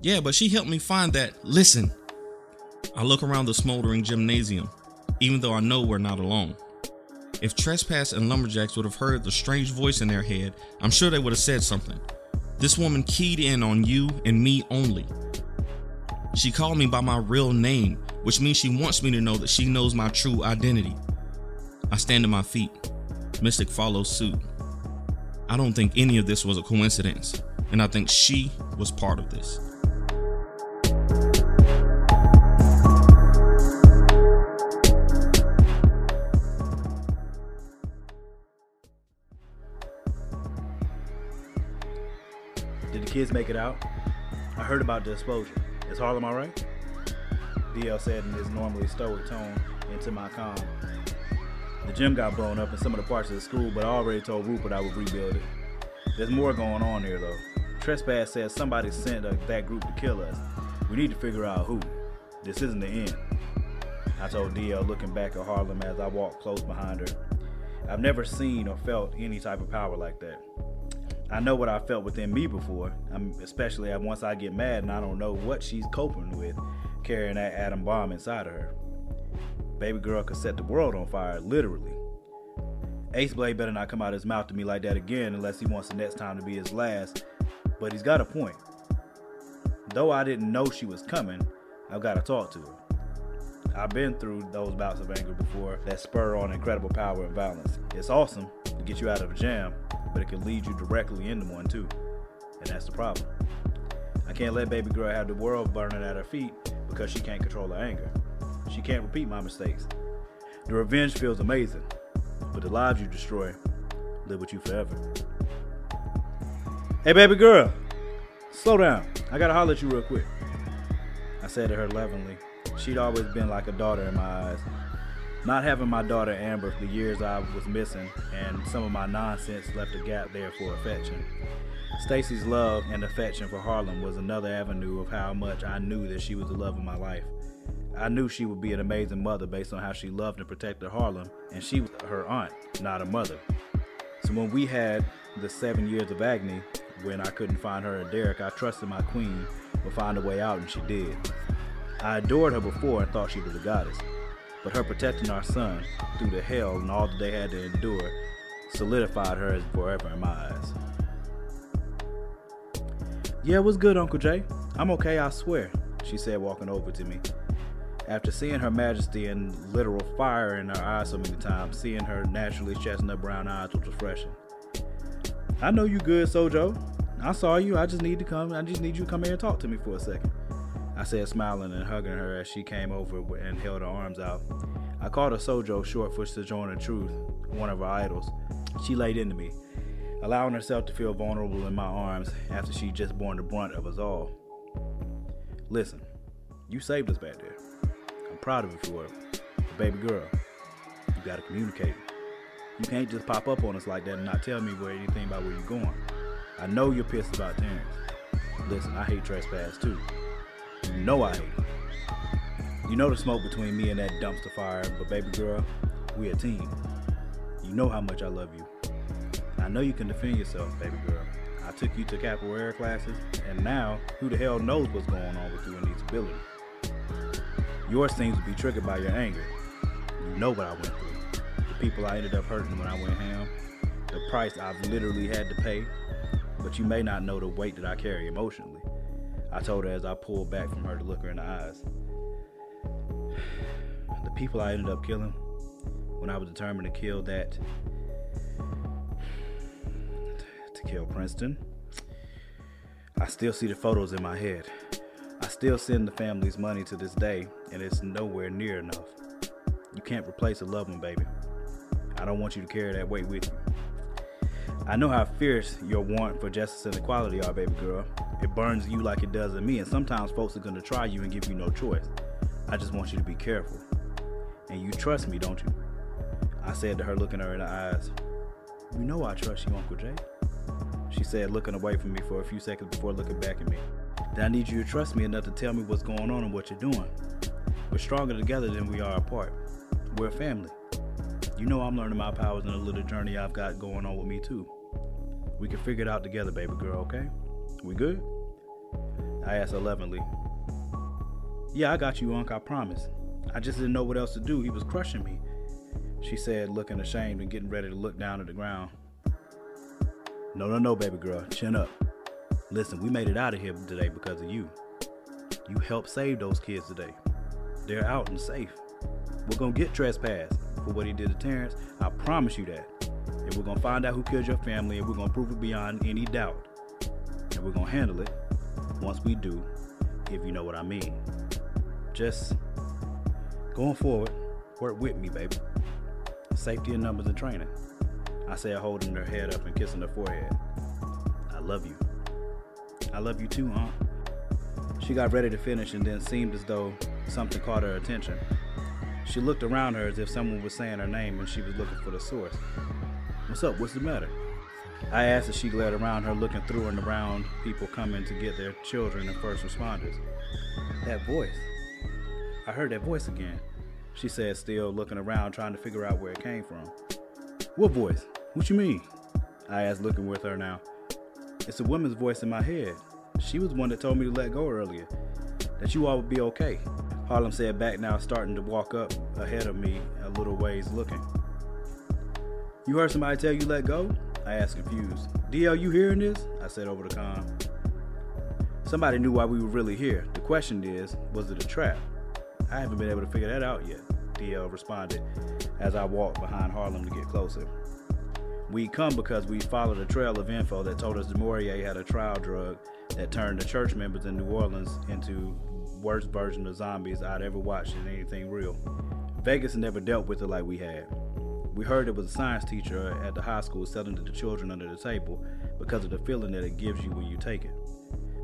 Yeah, but she helped me find that. Listen. I look around the smoldering gymnasium, even though I know we're not alone. If Trespass and Lumberjacks would have heard the strange voice in their head, I'm sure they would have said something. This woman keyed in on you and me only. She called me by my real name, which means she wants me to know that she knows my true identity. I stand to my feet. Mystic follows suit. I don't think any of this was a coincidence, and I think she was part of this. Did the kids make it out. I heard about the explosion. Is Harlem alright? DL said in his normally stoic tone into my comm. The gym got blown up in some of the parts of the school, but I already told Rupert I would rebuild it. There's more going on here though. Trespass says somebody sent uh, that group to kill us. We need to figure out who. This isn't the end. I told DL looking back at Harlem as I walked close behind her. I've never seen or felt any type of power like that. I know what I felt within me before, I'm, especially once I get mad and I don't know what she's coping with, carrying that atom bomb inside of her. Baby girl could set the world on fire, literally. Ace Blade better not come out his mouth to me like that again unless he wants the next time to be his last, but he's got a point. Though I didn't know she was coming, I've got to talk to her. I've been through those bouts of anger before that spur on incredible power and violence. It's awesome to get you out of a jam, but it can lead you directly into one too. And that's the problem. I can't let baby girl have the world burning at her feet because she can't control her anger. She can't repeat my mistakes. The revenge feels amazing, but the lives you destroy live with you forever. Hey, baby girl, slow down. I gotta holler at you real quick. I said to her lovingly. She'd always been like a daughter in my eyes. Not having my daughter Amber for the years I was missing and some of my nonsense left a gap there for affection. Stacy's love and affection for Harlem was another avenue of how much I knew that she was the love of my life. I knew she would be an amazing mother based on how she loved and protected Harlem, and she was her aunt, not a mother. So when we had the seven years of agony, when I couldn't find her and Derek, I trusted my queen would find a way out, and she did. I adored her before and thought she was a goddess, but her protecting our son through the hell and all that they had to endure solidified her as forever in my eyes. Yeah, what's good, Uncle Jay? I'm okay, I swear, she said, walking over to me. After seeing her majesty and literal fire in her eyes so many times, seeing her naturally chestnut brown eyes was refreshing. I know you good, Sojo. I saw you. I just need to come. I just need you to come here and talk to me for a second. I said, smiling and hugging her as she came over and held her arms out. I called her Sojo short for Sojourner Truth, one of her idols. She laid into me, allowing herself to feel vulnerable in my arms after she just borne the brunt of us all. Listen, you saved us back there. I'm proud of you for it. But baby girl, you gotta communicate. You can't just pop up on us like that and not tell me where anything about where you're going. I know you're pissed about Terrence. Listen, I hate trespass too. You know I hate. You know the smoke between me and that dumpster fire, but baby girl, we a team. You know how much I love you. I know you can defend yourself, baby girl. I took you to capoeira classes, and now who the hell knows what's going on with you and these abilities? Yours seems to be triggered by your anger. You know what I went through. The people I ended up hurting when I went ham. The price I've literally had to pay. But you may not know the weight that I carry emotionally. I told her as I pulled back from her to look her in the eyes. The people I ended up killing when I was determined to kill that. to kill Princeton. I still see the photos in my head. I still send the families money to this day, and it's nowhere near enough. You can't replace a loved one, baby. I don't want you to carry that weight with you. I know how fierce your want for justice and equality are, baby girl. It burns you like it does in me, and sometimes folks are gonna try you and give you no choice. I just want you to be careful. And you trust me, don't you? I said to her, looking her in the eyes. You know I trust you, Uncle Jay. She said, looking away from me for a few seconds before looking back at me. That I need you to trust me enough to tell me what's going on and what you're doing. We're stronger together than we are apart. We're a family. You know I'm learning my powers in a little journey I've got going on with me too. We can figure it out together, baby girl, okay? We good? I asked her lovingly. Yeah, I got you, Unc, I promise. I just didn't know what else to do. He was crushing me. She said, looking ashamed and getting ready to look down at the ground. No, no, no, baby girl. Chin up. Listen, we made it out of here today because of you. You helped save those kids today. They're out and safe. We're gonna get trespass for what he did to Terrence. I promise you that. And we're gonna find out who killed your family and we're gonna prove it beyond any doubt. And we're gonna handle it once we do, if you know what I mean. Just going forward, work with me, baby. Safety in numbers and training. I said, holding her head up and kissing her forehead. I love you. I love you too, huh? She got ready to finish and then seemed as though something caught her attention. She looked around her as if someone was saying her name and she was looking for the source. What's up? What's the matter? I asked as she glared around her, looking through and around people coming to get their children and first responders. That voice. I heard that voice again, she said, still looking around, trying to figure out where it came from. What voice? What you mean? I asked, looking with her now. It's a woman's voice in my head. She was the one that told me to let go earlier, that you all would be okay. Harlem said back now, starting to walk up ahead of me a little ways looking. You heard somebody tell you let go? I asked confused. DL, you hearing this? I said over the com. Somebody knew why we were really here. The question is, was it a trap? I haven't been able to figure that out yet, DL responded as I walked behind Harlem to get closer. We come because we followed a trail of info that told us DeMaurier had a trial drug that turned the church members in New Orleans into worst version of zombies I'd ever watched in anything real. Vegas never dealt with it like we had. We heard it was a science teacher at the high school selling it to children under the table because of the feeling that it gives you when you take it.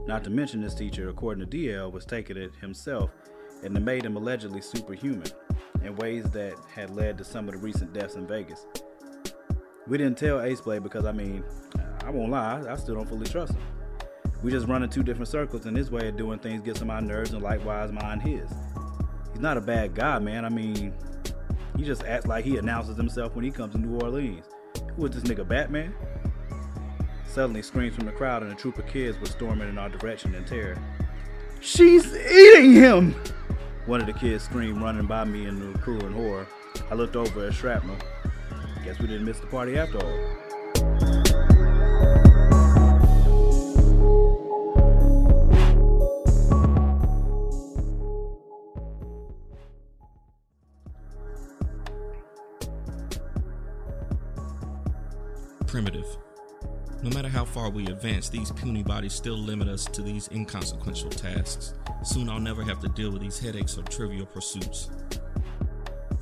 Not to mention, this teacher, according to DL, was taking it himself and it made him allegedly superhuman in ways that had led to some of the recent deaths in Vegas. We didn't tell Ace Blade because, I mean, I won't lie, I still don't fully trust him. We just run in two different circles, and his way of doing things gets on my nerves, and likewise mine his. He's not a bad guy, man. I mean, he just acts like he announces himself when he comes to New Orleans. Who is this nigga, Batman? Suddenly, screams from the crowd, and a troop of kids were storming in our direction in terror. She's eating him! One of the kids screamed, running by me in the crew in horror. I looked over at Shrapnel. Guess we didn't miss the party after all. How far we advance, these puny bodies still limit us to these inconsequential tasks. Soon I'll never have to deal with these headaches or trivial pursuits.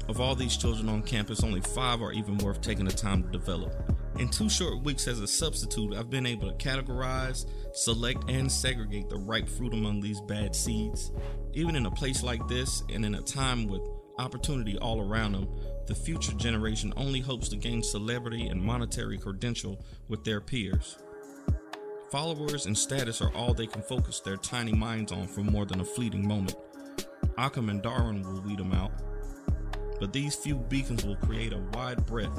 Of all these children on campus, only five are even worth taking the time to develop. In two short weeks as a substitute, I've been able to categorize, select, and segregate the ripe fruit among these bad seeds. Even in a place like this, and in a time with opportunity all around them, the future generation only hopes to gain celebrity and monetary credential with their peers. Followers and status are all they can focus their tiny minds on for more than a fleeting moment. Occam and Darwin will weed them out, but these few beacons will create a wide breadth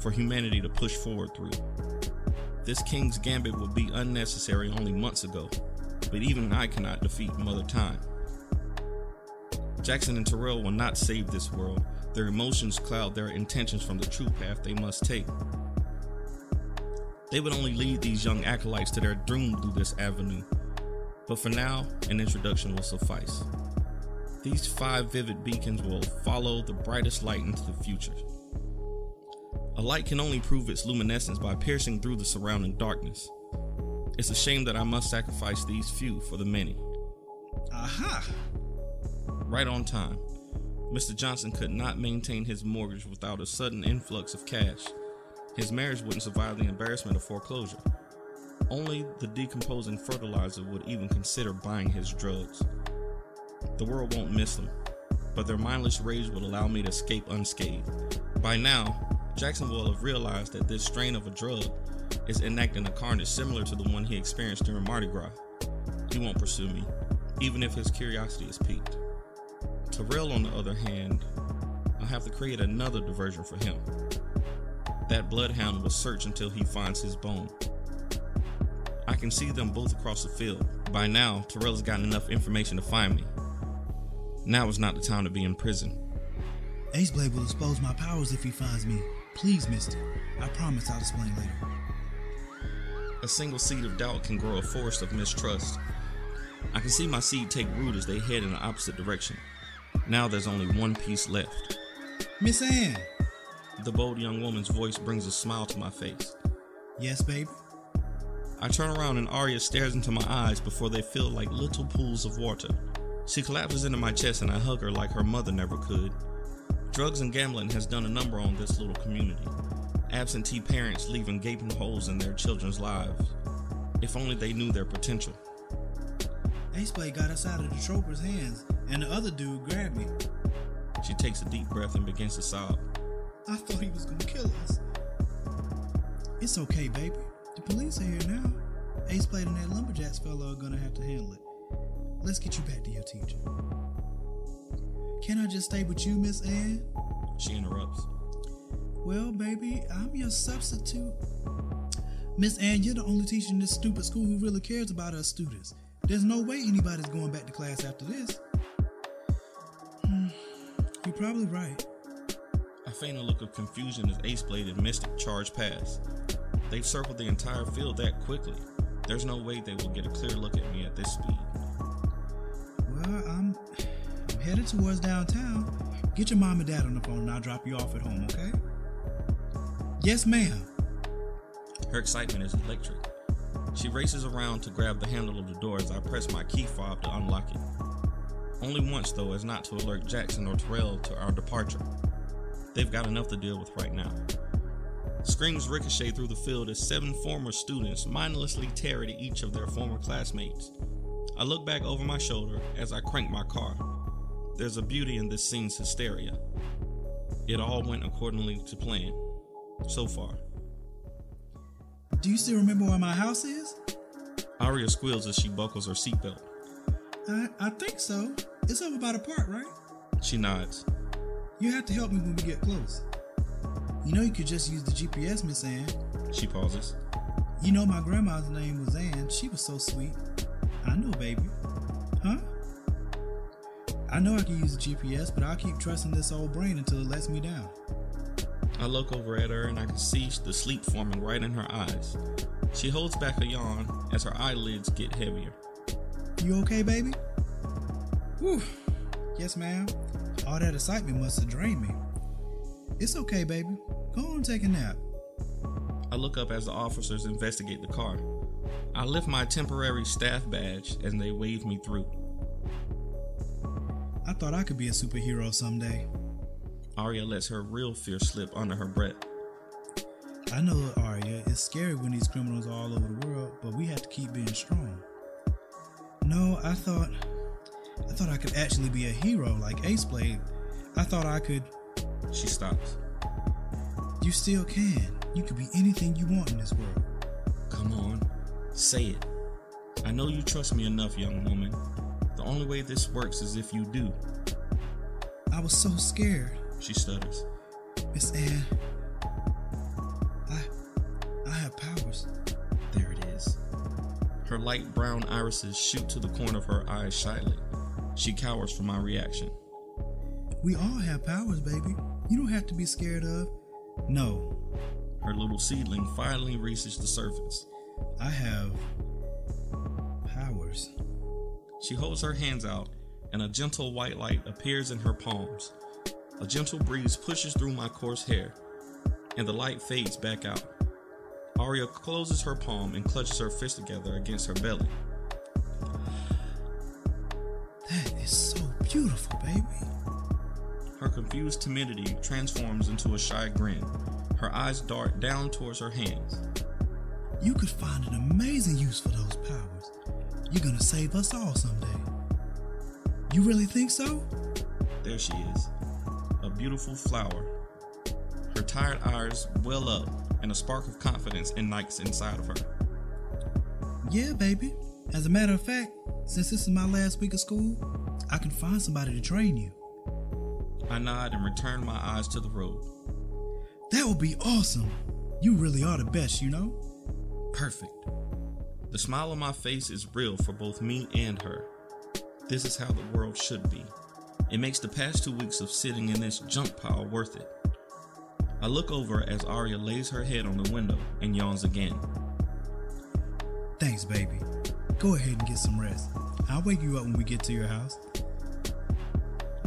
for humanity to push forward through. This king's gambit would be unnecessary only months ago, but even I cannot defeat Mother Time. Jackson and Terrell will not save this world. Their emotions cloud their intentions from the true path they must take. They would only lead these young acolytes to their doom through this avenue. But for now, an introduction will suffice. These five vivid beacons will follow the brightest light into the future. A light can only prove its luminescence by piercing through the surrounding darkness. It's a shame that I must sacrifice these few for the many. Aha! Right on time. Mr. Johnson could not maintain his mortgage without a sudden influx of cash. His marriage wouldn't survive the embarrassment of foreclosure. Only the decomposing fertilizer would even consider buying his drugs. The world won't miss them, but their mindless rage will allow me to escape unscathed. By now, Jackson will have realized that this strain of a drug is enacting a carnage similar to the one he experienced during Mardi Gras. He won't pursue me, even if his curiosity is piqued. Terrell, on the other hand, I'll have to create another diversion for him. That bloodhound will search until he finds his bone. I can see them both across the field. By now, Terrell's gotten enough information to find me. Now is not the time to be in prison. Ace Blade will expose my powers if he finds me. Please, mister. I promise I'll explain later. A single seed of doubt can grow a forest of mistrust. I can see my seed take root as they head in the opposite direction. Now there's only one piece left. Miss Ann. The bold young woman's voice brings a smile to my face. Yes, baby. I turn around and Aria stares into my eyes before they feel like little pools of water. She collapses into my chest and I hug her like her mother never could. Drugs and gambling has done a number on this little community. Absentee parents leaving gaping holes in their children's lives. If only they knew their potential. Ace Blade got us out of the trooper's hands, and the other dude grabbed me. She takes a deep breath and begins to sob. I thought he was gonna kill us. It's okay, baby. The police are here now. Ace Blade and that Lumberjacks fellow are gonna have to handle it. Let's get you back to your teacher. Can I just stay with you, Miss Ann? She interrupts. Well, baby, I'm your substitute. Miss Ann, you're the only teacher in this stupid school who really cares about us students. There's no way anybody's going back to class after this. Hmm, you're probably right. Feign a look of confusion as Ace Blade and Mystic charge past. They've circled the entire field that quickly. There's no way they will get a clear look at me at this speed. Well, I'm, I'm headed towards downtown. Get your mom and dad on the phone and I'll drop you off at home, okay? Yes, ma'am. Her excitement is electric. She races around to grab the handle of the door as I press my key fob to unlock it. Only once, though, as not to alert Jackson or Terrell to our departure. They've got enough to deal with right now. Screams ricochet through the field as seven former students mindlessly tear at each of their former classmates. I look back over my shoulder as I crank my car. There's a beauty in this scene's hysteria. It all went accordingly to plan. So far. Do you still remember where my house is? Aria squeals as she buckles her seatbelt. I, I think so. It's over by the park, right? She nods. You have to help me when we get close. You know you could just use the GPS, Miss Ann. She pauses. You know my grandma's name was Ann. She was so sweet. I know, baby. Huh? I know I can use the GPS, but I'll keep trusting this old brain until it lets me down. I look over at her and I can see the sleep forming right in her eyes. She holds back a yawn as her eyelids get heavier. You okay, baby? Whew. Yes, ma'am. All that excitement must have drained me. It's okay, baby. Go on and take a nap. I look up as the officers investigate the car. I lift my temporary staff badge and they wave me through. I thought I could be a superhero someday. Aria lets her real fear slip under her breath. I know, Aria, it's scary when these criminals are all over the world, but we have to keep being strong. No, I thought I thought I could actually be a hero like Ace Blade. I thought I could She stops. You still can. You could be anything you want in this world. Come on, say it. I know you trust me enough, young woman. The only way this works is if you do. I was so scared. She stutters. Miss Ann, I I have powers. There it is. Her light brown irises shoot to the corner of her eyes shyly. She cowers from my reaction. We all have powers, baby. You don't have to be scared of. No, Her little seedling finally reaches the surface. I have powers. She holds her hands out, and a gentle white light appears in her palms. A gentle breeze pushes through my coarse hair, and the light fades back out. Aria closes her palm and clutches her fist together against her belly. Her confused timidity transforms into a shy grin. Her eyes dart down towards her hands. You could find an amazing use for those powers. You're gonna save us all someday. You really think so? There she is, a beautiful flower. Her tired eyes well up, and a spark of confidence ignites inside of her. Yeah, baby. As a matter of fact, since this is my last week of school, I can find somebody to train you. I nod and return my eyes to the road. That would be awesome. You really are the best, you know? Perfect. The smile on my face is real for both me and her. This is how the world should be. It makes the past two weeks of sitting in this junk pile worth it. I look over as Aria lays her head on the window and yawns again. Thanks, baby. Go ahead and get some rest. I'll wake you up when we get to your house.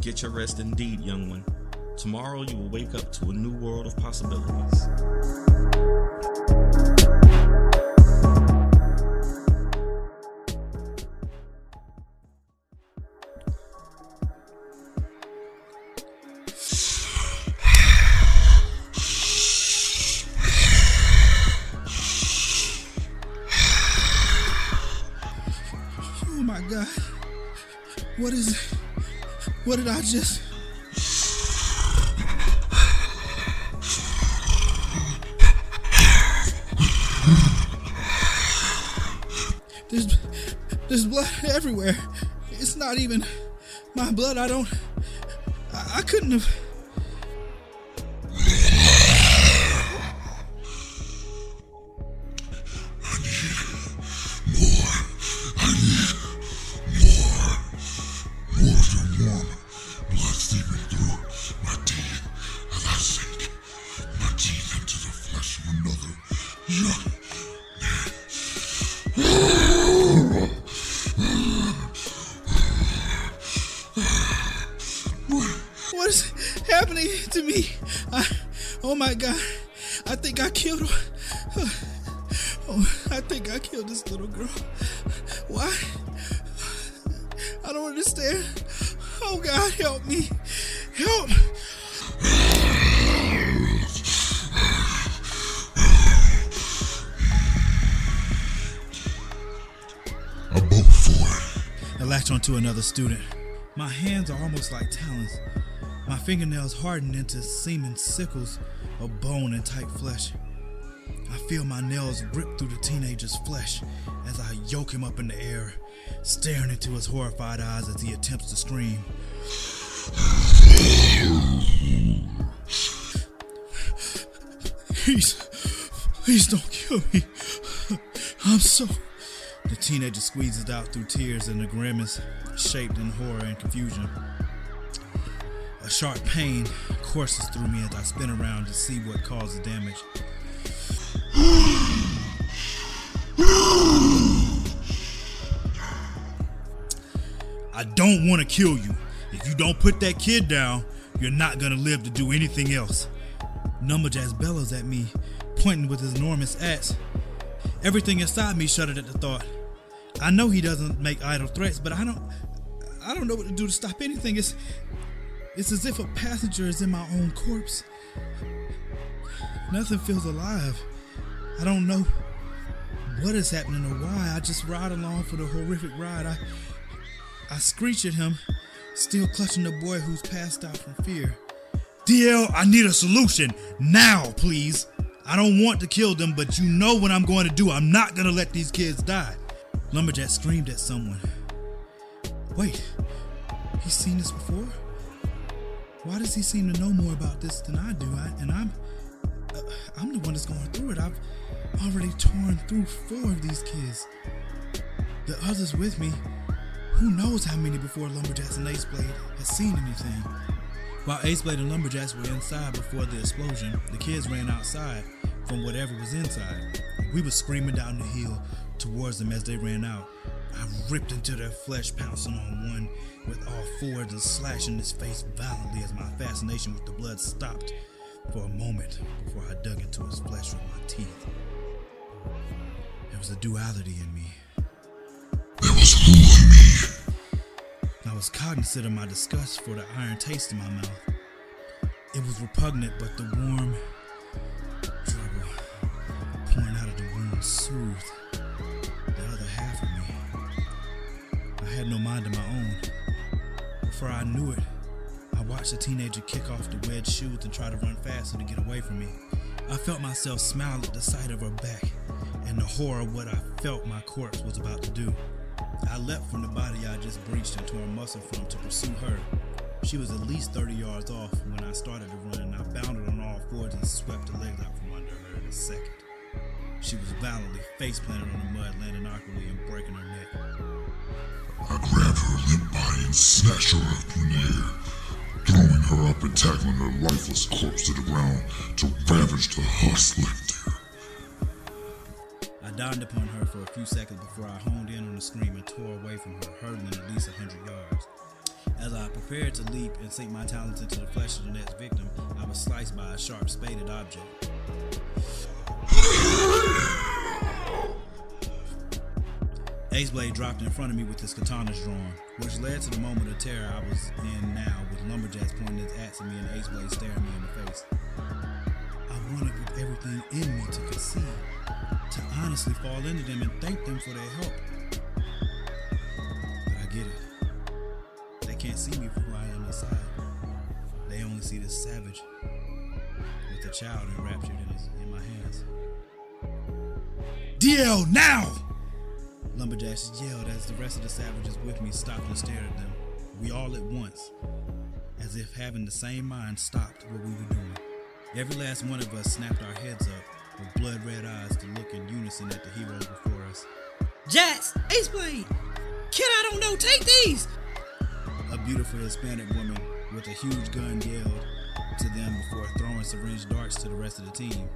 Get your rest indeed, young one. Tomorrow you will wake up to a new world of possibilities. Just. There's, there's blood everywhere. It's not even my blood. I don't. I, I couldn't have. My god. I think I killed her. *sighs* Oh, I think I killed this little girl. Why? I don't understand. Oh God, help me. Help. A boat for I latch onto another student. My hands are almost like talons. My fingernails harden into seeming sickles of bone and tight flesh. I feel my nails rip through the teenager's flesh as I yoke him up in the air, staring into his horrified eyes as he attempts to scream. Please, please don't kill me. I'm so. The teenager squeezes out through tears and a grimace shaped in horror and confusion. A sharp pain courses through me as I spin around to see what caused the damage. I don't want to kill you. If you don't put that kid down, you're not gonna live to do anything else. Lumberjacks bellows at me, pointing with his enormous axe. Everything inside me shuddered at the thought. I know he doesn't make idle threats, but I don't I don't know what to do to stop anything. It's it's as if a passenger is in my own corpse. Nothing feels alive. I don't know what is happening or why. I just ride along for the horrific ride. I I screech at him, still clutching the boy who's passed out from fear. DL, I need a solution now, please. I don't want to kill them, but you know what I'm going to do. I'm not going to let these kids die. Lumberjack screamed at someone. Wait, he's seen this before? Why does he seem to know more about this than I do? I, and I'm, uh, I'm the one that's going through it. I've already torn through four of these kids. The others with me, who knows how many before Lumberjacks and Ace Blade had seen anything. While Ace Blade and Lumberjacks were inside before the explosion, the kids ran outside from whatever was inside. We were screaming down the hill towards them as they ran out. I ripped into their flesh, pouncing on one with all fours and slashing his face violently as my fascination with the blood stopped for a moment before I dug into his flesh with my teeth. There was a duality in me. There was who in me. I was cognizant of my disgust for the iron taste in my mouth. It was repugnant, but the warm trouble pouring out of the wound soothed the other half of me. I had no mind of my own. Before I knew it, I watched the teenager kick off the wedge shoes and try to run faster to get away from me. I felt myself smile at the sight of her back and the horror of what I felt my corpse was about to do. I leapt from the body I just breached and tore muscle from to pursue her. She was at least 30 yards off when I started to run, and I bounded on all fours and swept the legs out from under her in a second. She was violently face planted on the mud, landing awkwardly and breaking her neck. I grabbed her limp and snatched her up through the air, throwing her up and tackling her lifeless corpse to the ground to ravage the husk left there. I dawned upon her for a few seconds before I honed in on the scream and tore away from her, hurtling at least a hundred yards. As I prepared to leap and sink my talons into the flesh of the next victim, I was sliced by a sharp spaded object. Ace Blade dropped in front of me with his katanas drawn, which led to the moment of terror I was in now, with lumberjacks pointing his axe at me and Ace Blade staring me in the face. I wanted with everything in me to concede, to honestly fall into them and thank them for their help. But I get it. They can't see me for who I am inside. They only see the savage with the child enraptured in, his, in my hands. DL now! Lumberjacks yelled as the rest of the savages with me stopped and stared at them. We all at once, as if having the same mind, stopped what we were doing. Every last one of us snapped our heads up with blood red eyes to look in unison at the heroes before us. Jax, Ace Blade! Kid, I don't know, take these! A beautiful Hispanic woman with a huge gun yelled to them before throwing syringe darts to the rest of the team.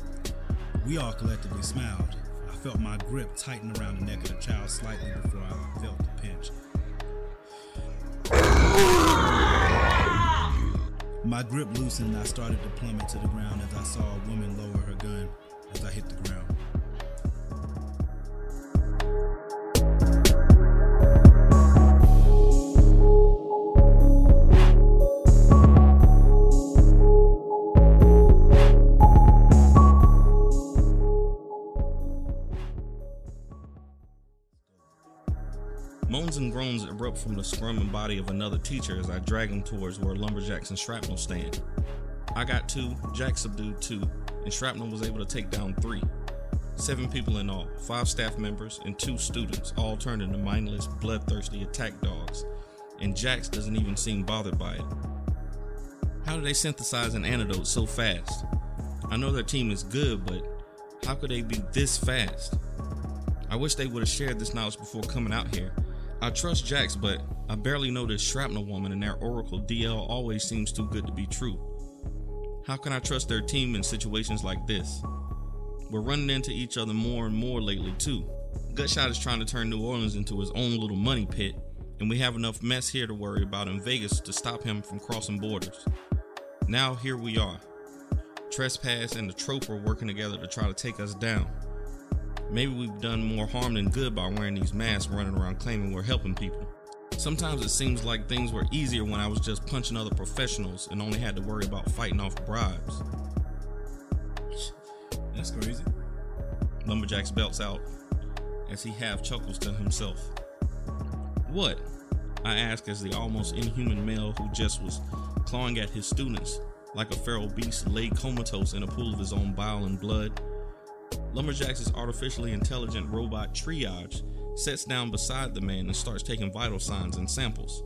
We all collectively smiled. Felt my grip tighten around the neck of the child slightly before I felt the pinch. My grip loosened and I started to plummet to the ground as I saw a woman lower her gun as I hit the ground. Moans and groans erupt from the squirming body of another teacher as I drag him towards where lumberjacks and shrapnel stand. I got two, Jack subdued two, and shrapnel was able to take down three. Seven people in all, five staff members, and two students, all turned into mindless, bloodthirsty attack dogs, and Jax doesn't even seem bothered by it. How do they synthesize an antidote so fast? I know their team is good, but how could they be this fast? I wish they would have shared this knowledge before coming out here. I trust Jax, but I barely know this shrapnel woman and their oracle DL always seems too good to be true. How can I trust their team in situations like this? We're running into each other more and more lately, too. Gutshot is trying to turn New Orleans into his own little money pit, and we have enough mess here to worry about in Vegas to stop him from crossing borders. Now, here we are. Trespass and the Trope are working together to try to take us down. Maybe we've done more harm than good by wearing these masks running around claiming we're helping people. Sometimes it seems like things were easier when I was just punching other professionals and only had to worry about fighting off bribes. That's crazy. Lumberjack's belts out as he half chuckles to himself. What? I ask as the almost inhuman male who just was clawing at his students like a feral beast lay comatose in a pool of his own bile and blood. Lumberjack's artificially intelligent robot triage sets down beside the man and starts taking vital signs and samples.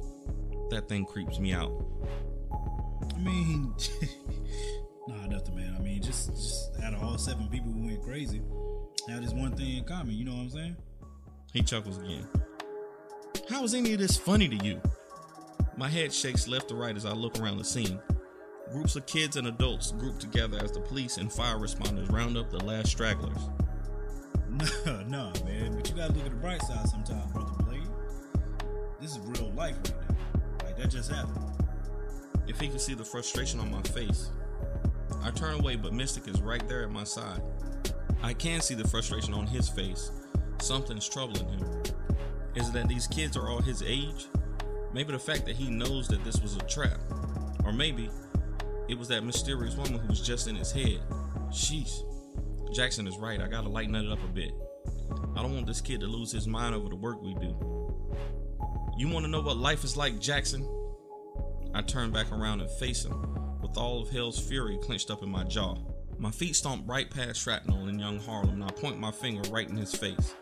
That thing creeps me out. I mean, *laughs* nah, nothing, man. I mean, just just out of all seven people who went crazy, have this one thing in common. You know what I'm saying? He chuckles again. How is any of this funny to you? My head shakes left to right as I look around the scene. Groups of kids and adults group together as the police and fire responders round up the last stragglers. No, no, man. But you gotta look at the bright side sometimes, brother Blade. This is real life right now. Like that just happened. If he could see the frustration on my face. I turn away, but Mystic is right there at my side. I can see the frustration on his face. Something's troubling him. Is it that these kids are all his age? Maybe the fact that he knows that this was a trap. Or maybe it was that mysterious woman who was just in his head. Sheesh. Jackson is right. I gotta lighten it up a bit. I don't want this kid to lose his mind over the work we do. You wanna know what life is like, Jackson? I turn back around and face him, with all of hell's fury clenched up in my jaw. My feet stomp right past shrapnel in young Harlem, and I point my finger right in his face.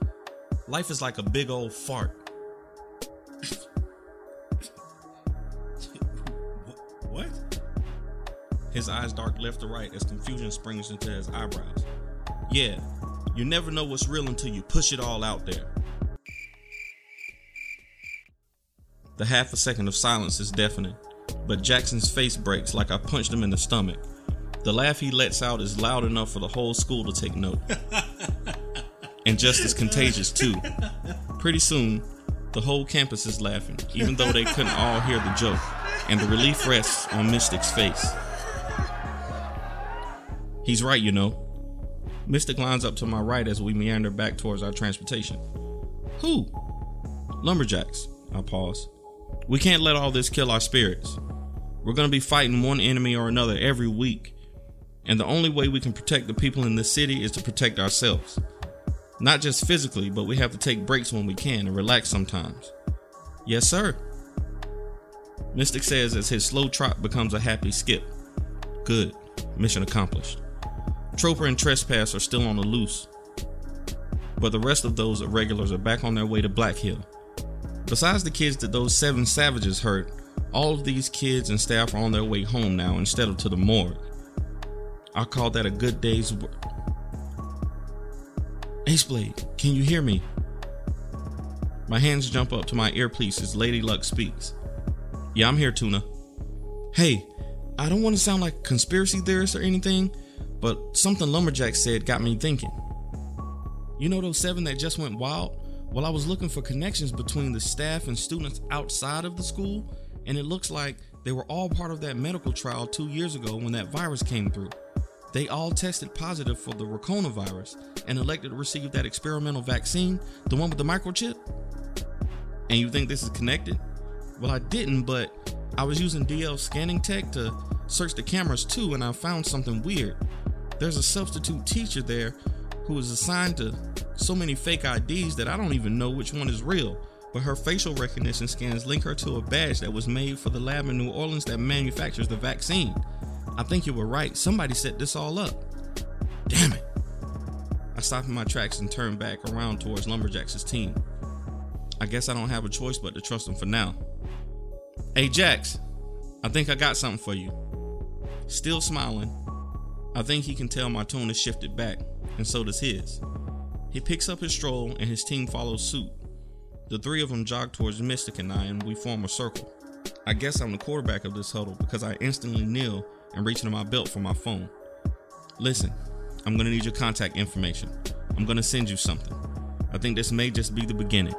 Life is like a big old fart. His eyes dark left to right as confusion springs into his eyebrows. Yeah, you never know what's real until you push it all out there. The half a second of silence is deafening, but Jackson's face breaks like I punched him in the stomach. The laugh he lets out is loud enough for the whole school to take note. *laughs* and just as contagious, too. Pretty soon, the whole campus is laughing, even though they couldn't all hear the joke, and the relief rests on Mystic's face. He's right, you know. Mystic lines up to my right as we meander back towards our transportation. Who? Lumberjacks. I pause. We can't let all this kill our spirits. We're gonna be fighting one enemy or another every week. And the only way we can protect the people in this city is to protect ourselves. Not just physically, but we have to take breaks when we can and relax sometimes. Yes, sir. Mystic says as his slow trot becomes a happy skip. Good. Mission accomplished. Trooper and Trespass are still on the loose, but the rest of those irregulars are back on their way to Black Hill. Besides the kids that those seven savages hurt, all of these kids and staff are on their way home now instead of to the morgue. I call that a good day's work. Ace Blade, can you hear me? My hands jump up to my earpiece as Lady Luck speaks. Yeah, I'm here, Tuna. Hey, I don't want to sound like a conspiracy theorist or anything, but something Lumberjack said got me thinking. You know those seven that just went wild? Well, I was looking for connections between the staff and students outside of the school, and it looks like they were all part of that medical trial two years ago when that virus came through. They all tested positive for the virus and elected to receive that experimental vaccine, the one with the microchip. And you think this is connected? Well, I didn't, but I was using DL scanning tech to search the cameras too, and I found something weird. There's a substitute teacher there who is assigned to so many fake IDs that I don't even know which one is real. But her facial recognition scans link her to a badge that was made for the lab in New Orleans that manufactures the vaccine. I think you were right. Somebody set this all up. Damn it. I stopped in my tracks and turned back around towards Lumberjack's team. I guess I don't have a choice but to trust them for now. Hey, Jax, I think I got something for you. Still smiling, I think he can tell my tone has shifted back, and so does his. He picks up his stroll, and his team follows suit. The three of them jog towards Mystic and I, and we form a circle. I guess I'm the quarterback of this huddle because I instantly kneel and reach into my belt for my phone. Listen, I'm gonna need your contact information. I'm gonna send you something. I think this may just be the beginning.